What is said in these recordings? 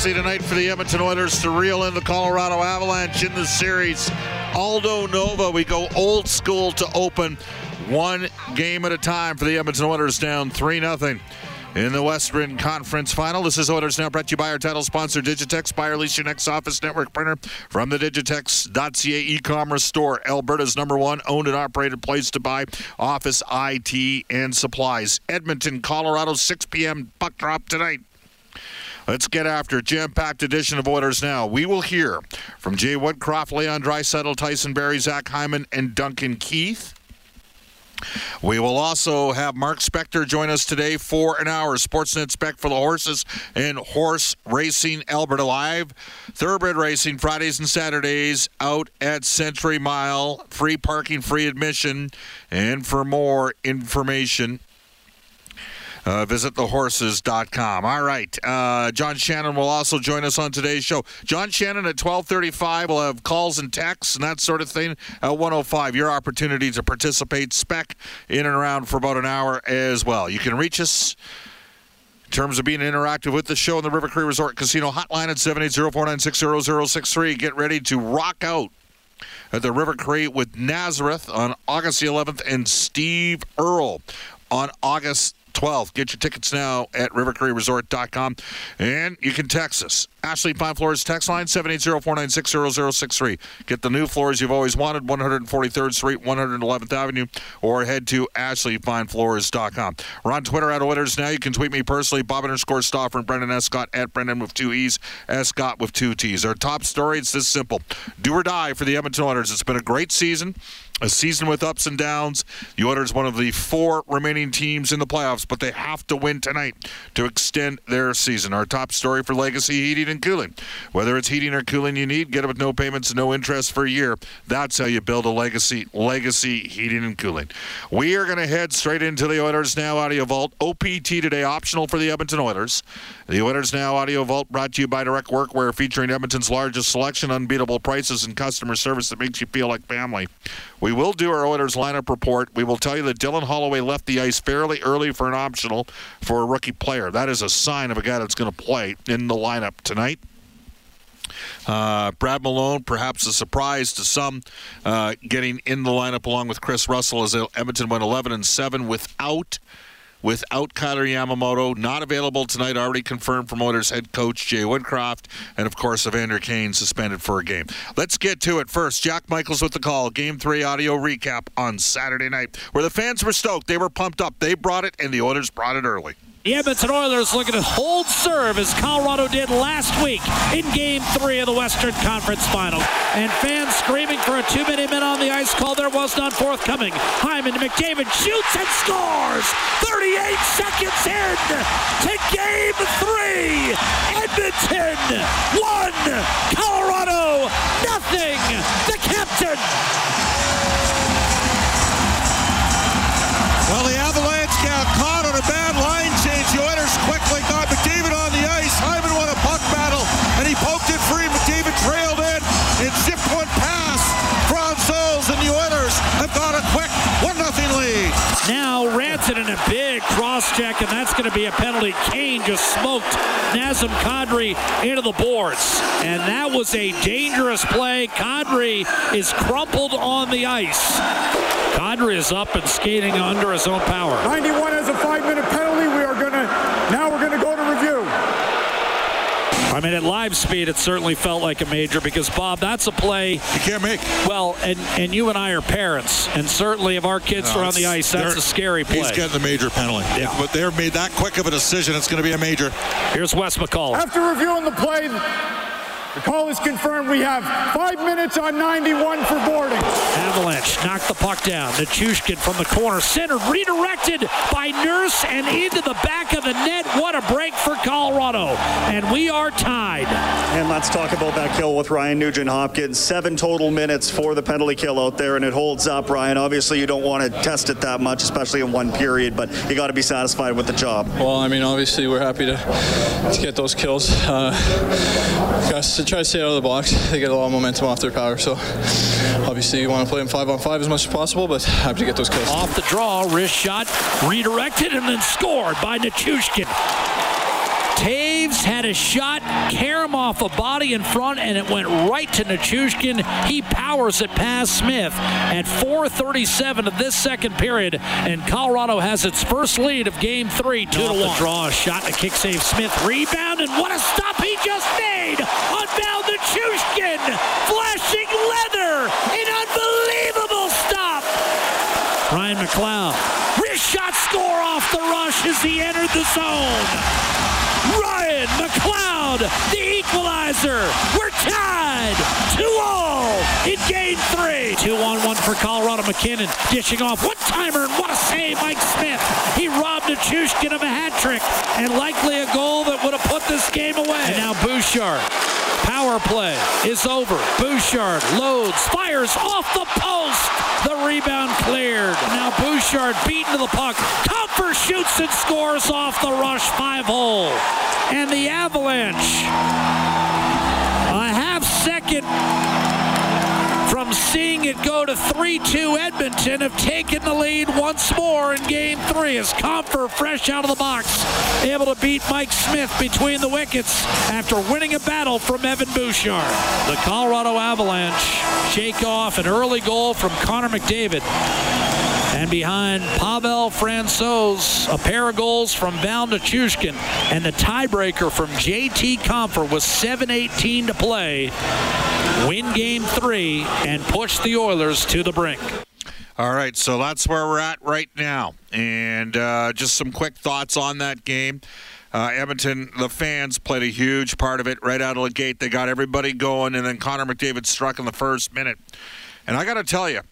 Tonight for the Edmonton Oilers to reel in the Colorado Avalanche in the series. Aldo Nova, we go old school to open one game at a time for the Edmonton Oilers down 3 0 in the Western Conference Final. This is Oilers Now brought to you by our title sponsor, Digitex. Buy or lease your next office network printer from the Digitex.ca e-commerce store. Alberta's number one owned and operated place to buy office IT and supplies. Edmonton, Colorado, 6 p.m. puck drop tonight. Let's get after jam-packed edition of Oilers Now. We will hear from Jay Woodcroft, Leon Draisaitl, Tyson Barrie, Zach Hyman, and Duncan Keith. We will also have Mark Spector join us today for an hour. Sportsnet Spec for the horses and horse racing Alberta Live. Thoroughbred racing Fridays and Saturdays out at Century Mile. Free parking, free admission. And for more information, uh, visit thehorses.com. All right. Uh, John Shannon will also join us on today's show. John Shannon at 1235 will have calls and texts and that sort of thing. At 105, your opportunity to participate. Spec in and around for about an hour as well. You can reach us in terms of being interactive with the show in the River Cree Resort Casino hotline at 780-496-0063. Get ready to rock out at the River Cree with Nazareth on August the 11th and Steve Earle on August 12th. Get your tickets now at rivercreeresort.com. And you can text us. Ashley Fine Floors text line 780-496-0063. Get the new floors you've always wanted, 143rd Street, 111th Avenue, or head to ashleyfinefloors.com. We're on Twitter at Oilers now. You can tweet me personally, Bob underscore Stauffer and Brendan Escott at Brendan with two E's, Escott with two T's. Our top story, it's this simple. Do or die for the Edmonton Oilers. It's been a great season a season with ups and downs. The Oilers, one of the four remaining teams in the playoffs, but they have to win tonight to extend their season. Our top story for Legacy Heating and Cooling. Whether it's heating or cooling you need, get it with no payments no interest for a year. That's how you build a legacy. Legacy Heating and Cooling. We are going to head straight into the Oilers Now Audio Vault. OPT today, optional for the Edmonton Oilers. The Oilers Now Audio Vault brought to you by Direct Workwear, featuring Edmonton's largest selection, unbeatable prices, and customer service that makes you feel like family. We will do our Oilers lineup report. We will tell you that Dylan Holloway left the ice fairly early for an optional for a rookie player. That is a sign of a guy that's going to play in the lineup tonight. Uh, Brad Malone, perhaps a surprise to some, uh, getting in the lineup along with Kris Russell as Edmonton went 11 and 7 without without Kailer Yamamoto. Not available tonight, already confirmed from Oilers head coach Jay Woodcroft, and of course, Evander Kane suspended for a game. Let's get to it first. Jack Michaels with the call. Game three audio recap on Saturday night, where the fans were stoked. They were pumped up. They brought it, and the Oilers brought it early. The Edmonton Oilers looking to hold serve as Colorado did last week in Game 3 of the Western Conference Final. And fans screaming for a two-minute minute on the ice call. There was none forthcoming. Hyman to McDavid shoots and scores! 38 seconds in to Game 3! Edmonton 1! Colorado nothing! It cross check, and that's going to be a penalty. Kane just smoked Nazem Kadri into the boards. And that was a dangerous play. Kadri is crumpled on the ice. Kadri is up and skating under his own power. 91 has a five minute penalty. We are going to, now we're going to go to review. I mean, at live speed, it certainly felt like a major because, Bob, that's a play. You can't make. Well, and, and you and I are parents, and certainly if our kids No, are on the ice, that's a scary play. He's getting the major penalty. Yeah. But they're made that quick of a decision. It's going to be a major. Here's Wes McCauley. After reviewing the play, the call is confirmed. We have five minutes on 91 for boarding. Avalanche knocked the puck down. Nichushkin from the corner, centered, redirected by Nurse and into the back of the net. What a break for Colorado. And we are tied. And let's talk about that kill with Ryan Nugent Hopkins. Seven total minutes for the penalty kill out there, and it holds up, Ryan. Obviously, you don't want to test it that much, especially in one period, but you got to be satisfied with the job. Well, I mean, obviously, we're happy to, to get those kills. Uh, guys to try to stay out of the box. They get a lot of momentum off their power. So, obviously, you want to play them five on five as much as possible, but happy to get those kills. Off the draw, wrist shot, redirected, and then scored by Nichushkin. Toews had a shot, Karam off a body in front, and it went right to Nichushkin. He powers it past Smith at 4:37 of this second period, and Colorado has its first lead of Game Three, two to one. Draw a shot a kick save. Smith rebound, and what a stop he just made! Unbound Nichushkin, flashing leather, an unbelievable stop. Ryan McLeod. Wrist shot score off the rush as he entered the zone. The equalizer. We're tied 2 all in game three. 2 on 1 for Colorado. MacKinnon dishing off one timer, and what a save, Mike Smith. He robbed Nichushkin of a hat trick and likely a goal that would have put this game away. And now Bouchard. Power play is over. Bouchard loads, fires off the post. The rebound cleared. Now Bouchard beaten to the puck. Compher shoots and scores off the rush five hole. And the Avalanche, a half second from seeing it go to 3-2 Edmonton have taken the lead once more in game three as Compher fresh out of the box able to beat Mike Smith between the wickets after winning a battle from Evan Bouchard. The Colorado Avalanche shake off an early goal from Connor McDavid. And behind Pavel Francouz, a pair of goals from Val Nichushkin, and the tiebreaker from JT Compher with 7.18 to play, win game three and push the Oilers to the brink. All right, so that's where we're at right now. And uh, just some quick thoughts on that game. Uh, Edmonton, the fans played a huge part of it right out of the gate. They got everybody going, and then Connor McDavid struck in the first minute. And I got to tell you,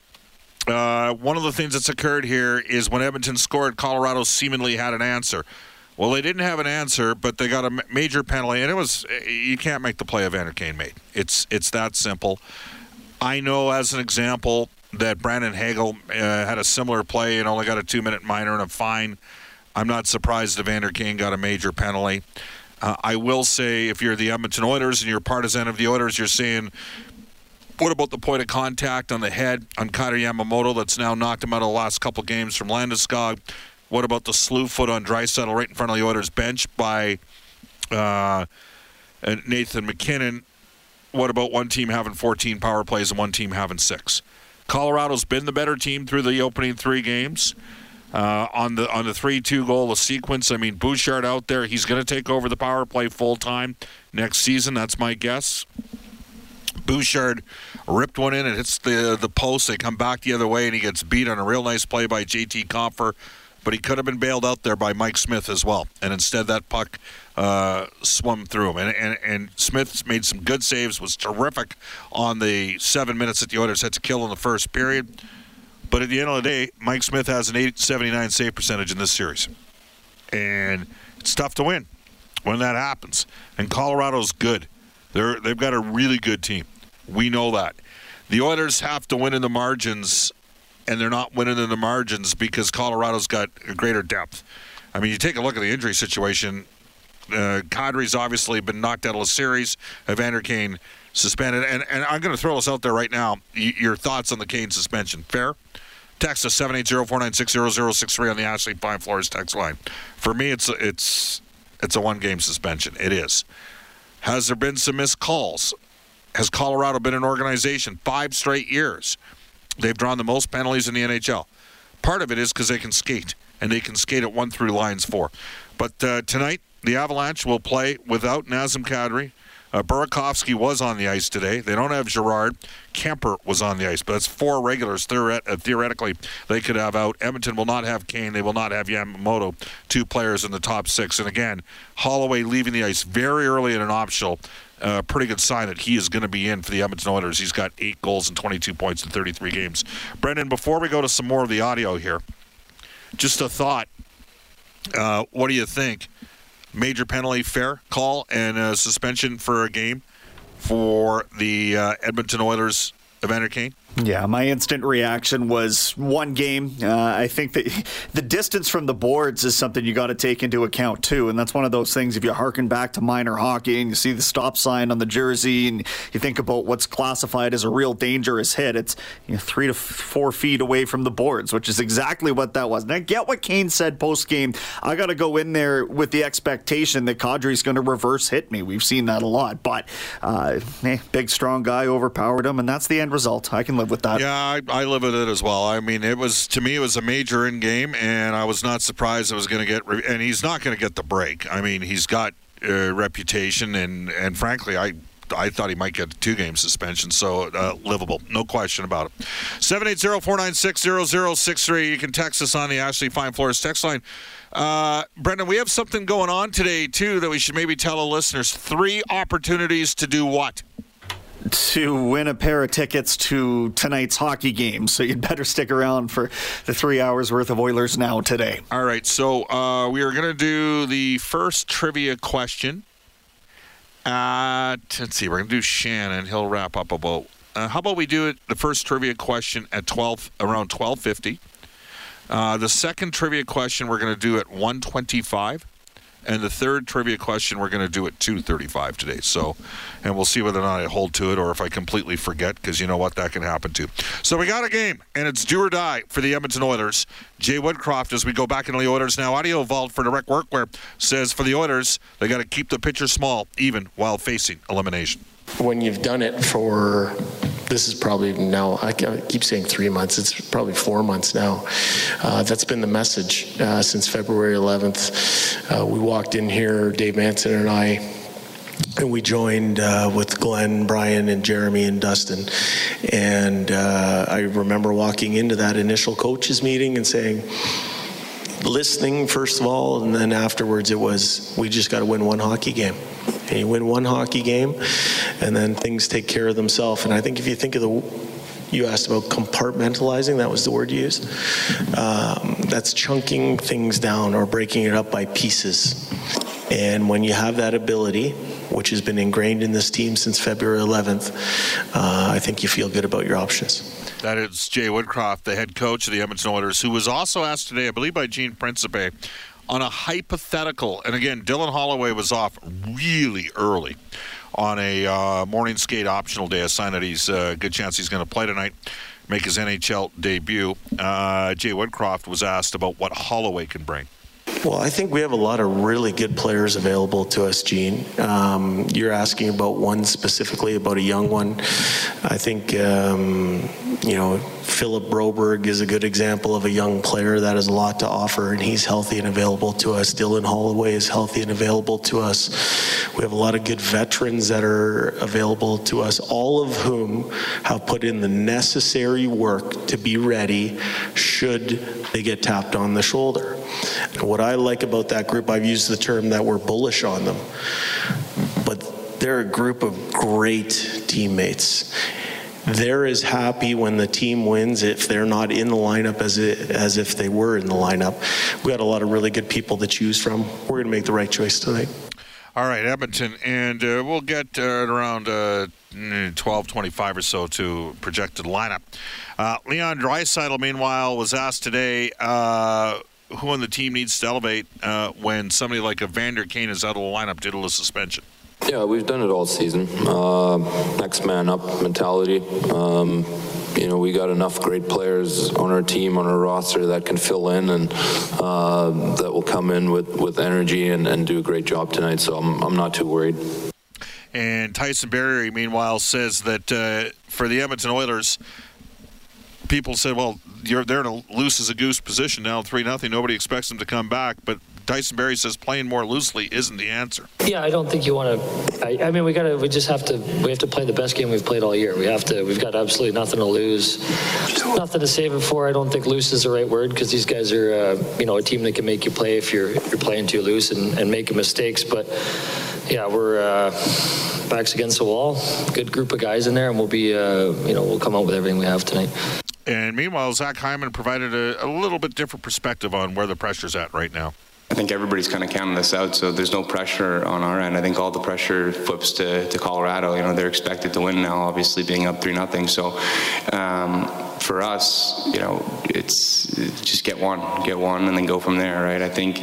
uh, one of the things that's occurred here is when Edmonton scored, Colorado seemingly had an answer. Well, they didn't have an answer, but they got a major penalty, and it was you can't make the play Evander Kane made. It's it's that simple. I know, as an example, that Brandon Hagel uh, had a similar play and only got a two-minute minor and a fine. I'm not surprised Evander Kane got a major penalty. Uh, I will say, if you're the Edmonton Oilers and you're partisan of the Oilers, you're saying, what about the point of contact on the head on Kailer Yamamoto that's now knocked him out of the last couple games from Landeskog? What about the slew foot on Draisaitl right in front of the Oilers bench by uh, uh, Nathan MacKinnon? What about one team having 14 power plays and one team having six? Colorado's been the better team through the opening three games. Uh, on the on the three two goal of sequence, I mean Bouchard out there, he's going to take over the power play full time next season. That's my guess. Bouchard ripped one in and hits the the post. They come back the other way, and he gets beat on a real nice play by JT Compher. But he could have been bailed out there by Mike Smith as well, and instead that puck uh, swum through him. And, and and Smith made some good saves. Was terrific on the seven minutes that the Oilers had to kill in the first period. But at the end of the day, Mike Smith has an 879 save percentage in this series, and it's tough to win when that happens. And Colorado's good. They're they've got a really good team. We know that. The Oilers have to win in the margins, and they're not winning in the margins because Colorado's got a greater depth. I mean, you take a look at the injury situation. Uh, Kadri's obviously been knocked out of the series. Evander Kane suspended. And, and I'm going to throw this out there right now. Y- your thoughts on the Kane suspension? Fair? Text us 780-496-0063 on the Ashley Fine Floors text line. For me, it's it's it's a one game suspension. It is. Has there been some missed calls? Has Colorado been an organization five straight years? They've drawn the most penalties in the NHL. Part of it is because they can skate, and they can skate at one through lines four. But uh, tonight, the Avalanche will play without Nazem Kadri. Uh, Burakovsky was on the ice today. They don't have Girard. Kuemper was on the ice, but that's four regulars. Theoret- uh, theoretically, they could have out. Edmonton will not have Kane. They will not have Yamamoto, two players in the top six. And again, Holloway leaving the ice very early in an optional. Uh, pretty good sign that he is going to be in for the Edmonton Oilers. He's got eight goals and 22 points in 33 games. Brendan, before we go to some more of the audio here, just a thought. Uh, what do you think? Major penalty, fair call, and a suspension for a game for the uh, Edmonton Oilers, Evander Kane? Yeah, my instant reaction was one game. Uh, I think that the distance from the boards is something you got to take into account too, and that's one of those things. If you harken back to minor hockey and you see the stop sign on the jersey, and you think about what's classified as a real dangerous hit, it's you know, three to four feet away from the boards, which is exactly what that was. And I get what Kane said post game. I got to go in there with the expectation that Kadri's going to reverse hit me. We've seen that a lot, but uh, eh, big strong guy overpowered him, and that's the end result. I can live with that. Yeah, I, I live with it as well. I mean, it was to me it was a major in game, and I was not surprised it was going to get. Re- and he's not going to get the break. I mean, he's got uh, reputation, and and frankly, I I thought he might get a two game suspension, so uh, livable, no question about it. 780 496 0063. You can text us on the Ashley Fine Floors text line. Uh, Brendan, we have something going on today, too, that we should maybe tell the listeners. Three opportunities to do what? To win a pair of tickets to tonight's hockey game. So you'd better stick around for the three hours worth of Oilers Now today. All right. So uh, we are going to do the first trivia question. At, let's see. We're going to do Shannon. He'll wrap up about. Uh, how about we do it? The first trivia question at twelve around twelve fifty. Uh, the second trivia question we're going to do at one twenty five. And the third trivia question we're going to do at 2:35 today. So, and we'll see whether or not I hold to it or if I completely forget because you know what that can happen too. So we got a game and it's do or die for the Edmonton Oilers. Jay Woodcroft, as we go back into the Oilers now, audio vault for direct workwear says for the Oilers they got to keep the pitcher small even while facing elimination. When you've done it for this is probably now, I keep saying three months, it's probably four months now. Uh, that's been the message uh, since February 11th. Uh, we walked in here, Dave Manson and I, and we joined uh, with Glenn, Brian, and Jeremy and Dustin. And uh, I remember walking into that initial coaches meeting and saying, listening first of all, and then afterwards it was, we just got to win one hockey game. And you win one hockey game, and then things take care of themselves. And I think if you think of the you asked about compartmentalizing, that was the word you used. Um, that's chunking things down or breaking it up by pieces. And when you have that ability, which has been ingrained in this team since February 11th, uh, I think you feel good about your options. That is Jay Woodcroft, the head coach of the Edmonton Oilers, who was also asked today, I believe, by Gene Principe, on a hypothetical. And again, Dylan Holloway was off really early on a uh, morning skate optional day. A sign that he's a uh, good chance he's going to play tonight, make his NHL debut. Uh, Jay Woodcroft was asked about what Holloway can bring. Well, I think we have a lot of really good players available to us, Gene. Um, you're asking about one specifically, about a young one. I think, um, you know, Philip Broberg is a good example of a young player that has a lot to offer, and he's healthy and available to us. Dylan Holloway is healthy and available to us. We have a lot of good veterans that are available to us, all of whom have put in the necessary work to be ready should they get tapped on the shoulder. And what I like about that group, I've used the term that we're bullish on them, but they're a group of great teammates they're as happy when the team wins if they're not in the lineup as it, as if they were in the lineup. We got a lot of really good people to choose from. We're going to make the right choice tonight. All right, Edmonton, and uh, we'll get uh, around uh, 12:25 or so to projected lineup. Uh, Leon Draisaitl, meanwhile, was asked today uh, who on the team needs to elevate uh, when somebody like Evander Kane is out of the lineup due to a suspension. Yeah, we've done it all season. Uh, next man up mentality. Um, you know, we got enough great players on our team, on our roster that can fill in and uh, that will come in with, with energy and, and do a great job tonight. So I'm, I'm not too worried. And Tyson Barrie, meanwhile, says that uh, for the Edmonton Oilers, people said, well, you're they're in a loose as a goose position now, three nothing. Nobody expects them to come back, but Tyson Barrie says playing more loosely isn't the answer. Yeah, I don't think you want to. I, I, mean, we got to. We just have to. We have to play the best game we've played all year. We have to. We've got absolutely nothing to lose, nothing to save it for. I don't think loose is the right word because these guys are, uh, you know, a team that can make you play if you're if you're playing too loose and, and making mistakes. But yeah, we're uh, backs against the wall. Good group of guys in there, and we'll be, uh, you know, we'll come out with everything we have tonight. And meanwhile, Zach Hyman provided a, a little bit different perspective on where the pressure's at right now. I think everybody's kind of counting this out, so there's no pressure on our end. I think all the pressure flips to, to Colorado. You know, they're expected to win now, obviously being up three nothing. So um, for us, you know, it's just get one, get one, and then go from there, right? I think,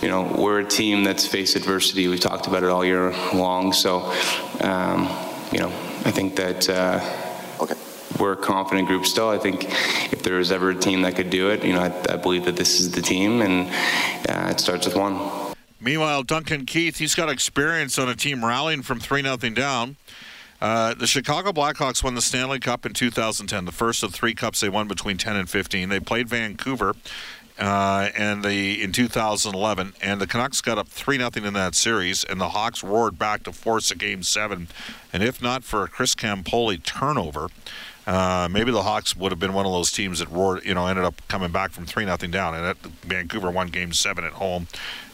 you know, we're a team that's faced adversity. We've talked about it all year long. So, um, you know, I think that. Uh, we're a confident group still. I think if there was ever a team that could do it, you know, I, I believe that this is the team, and uh, it starts with one. Meanwhile, Duncan Keith, he's got experience on a team rallying from 3 0 down. Uh, the Chicago Blackhawks won the Stanley Cup in 2010, the first of three cups they won between 10 and 15. They played Vancouver uh, and the in 2011, and the Canucks got up three 0 in that series, and the Hawks roared back to force a game seven. And if not for a Chris Campoli turnover, uh, maybe the Hawks would have been one of those teams that roared, you know, ended up coming back from three nothing down, and that, Vancouver won Game Seven at home.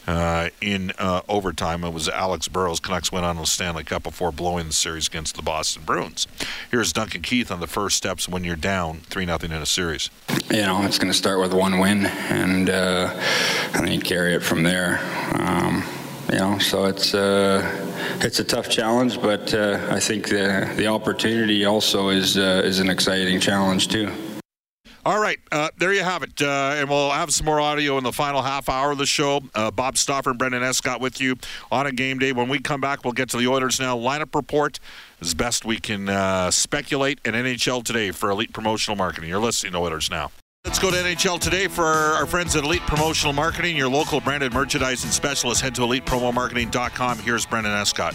Uh, in uh, overtime. It was Alex Burrows. Canucks went on to Stanley Cup before blowing the series against the Boston Bruins. Here's Duncan Keith on the first steps when you're down 3 0 in a series. You know, it's going to start with one win, and, uh, and then you carry it from there. Um, you know, so it's uh, it's a tough challenge, but uh, I think the the opportunity also is uh, is an exciting challenge too. All right, uh, there you have it. Uh, and we'll have some more audio in the final half hour of the show. Uh, Bob Stauffer and Brendan Escott with you on a game day. When we come back, we'll get to the Oilers now. Lineup report as best we can uh, speculate in NHL today for Elite Promotional Marketing. You're listening to Oilers now. Let's go to NHL today for our friends at Elite Promotional Marketing, your local branded merchandising specialist. Head to elitepromomarketing.com. Here's Brendan Escott.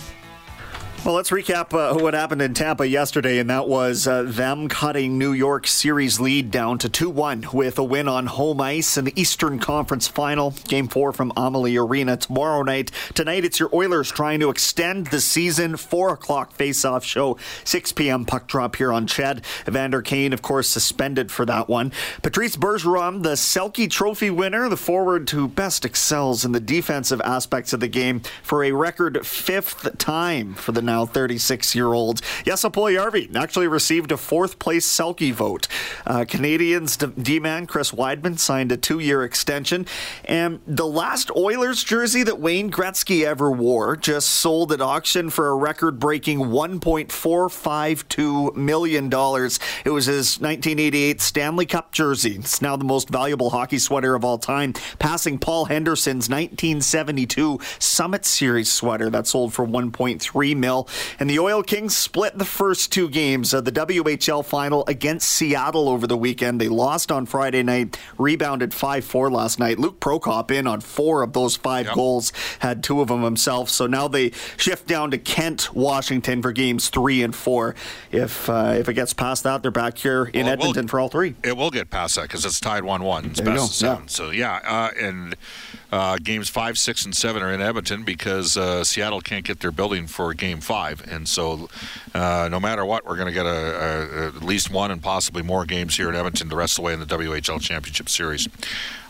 Well, let's recap uh, what happened in Tampa yesterday, and that was uh, them cutting New York series lead down to 2 1 with a win on home ice in the Eastern Conference final. Game four from Amalie Arena tomorrow night. Tonight, it's your Oilers trying to extend the season. 4 o'clock face off show, 6 p.m. puck drop here on CHED. Evander Kane, of course, suspended for that one. Patrice Bergeron, the Selke Trophy winner, the forward who best excels in the defensive aspects of the game for a record fifth time for the now 36 year old. Jesse Puljujarvi actually received a fourth place Selke vote. Uh, Canadiens D man Chris Wideman signed a two year extension. And the last Oilers jersey that Wayne Gretzky ever wore just sold at auction for a record breaking $1.452 million. It was his 1988 Stanley Cup jersey. It's now the most valuable hockey sweater of all time, passing Paul Henderson's 1972 Summit Series sweater that sold for 1.3 mil. And the Oil Kings split the first two games of the WHL final against Seattle over the weekend. They lost on Friday night, rebounded 5 4 last night. Luke Prokop in on four of those five yep. goals, had two of them himself. So now they shift down to Kent, Washington for games three and four. If uh, if it gets past that, they're back here in well, Edmonton will, for all three. It will get past that because it's tied 1 1. It's best of seven. Yeah. So, yeah. Uh, and uh, games five, six, and seven are in Edmonton because uh, Seattle can't get their building for game five. And so, uh, no matter what, we're going to get a, a, at least one and possibly more games here in Edmonton the rest of the way in the WHL Championship Series.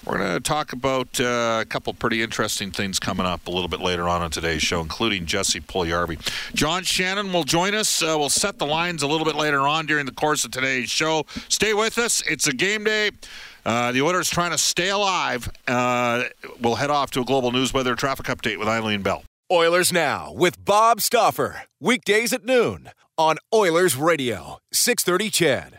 We're going to talk about uh, a couple pretty interesting things coming up a little bit later on in today's show, including Jesse Puljujarvi. John Shannon will join us. Uh, we'll set the lines a little bit later on during the course of today's show. Stay with us. It's a game day. Uh, the Oilers trying to stay alive. Uh, we'll head off to a global news weather traffic update with Eileen Bell. Oilers Now with Bob Stauffer. Weekdays at noon on Oilers Radio, 630 CHED.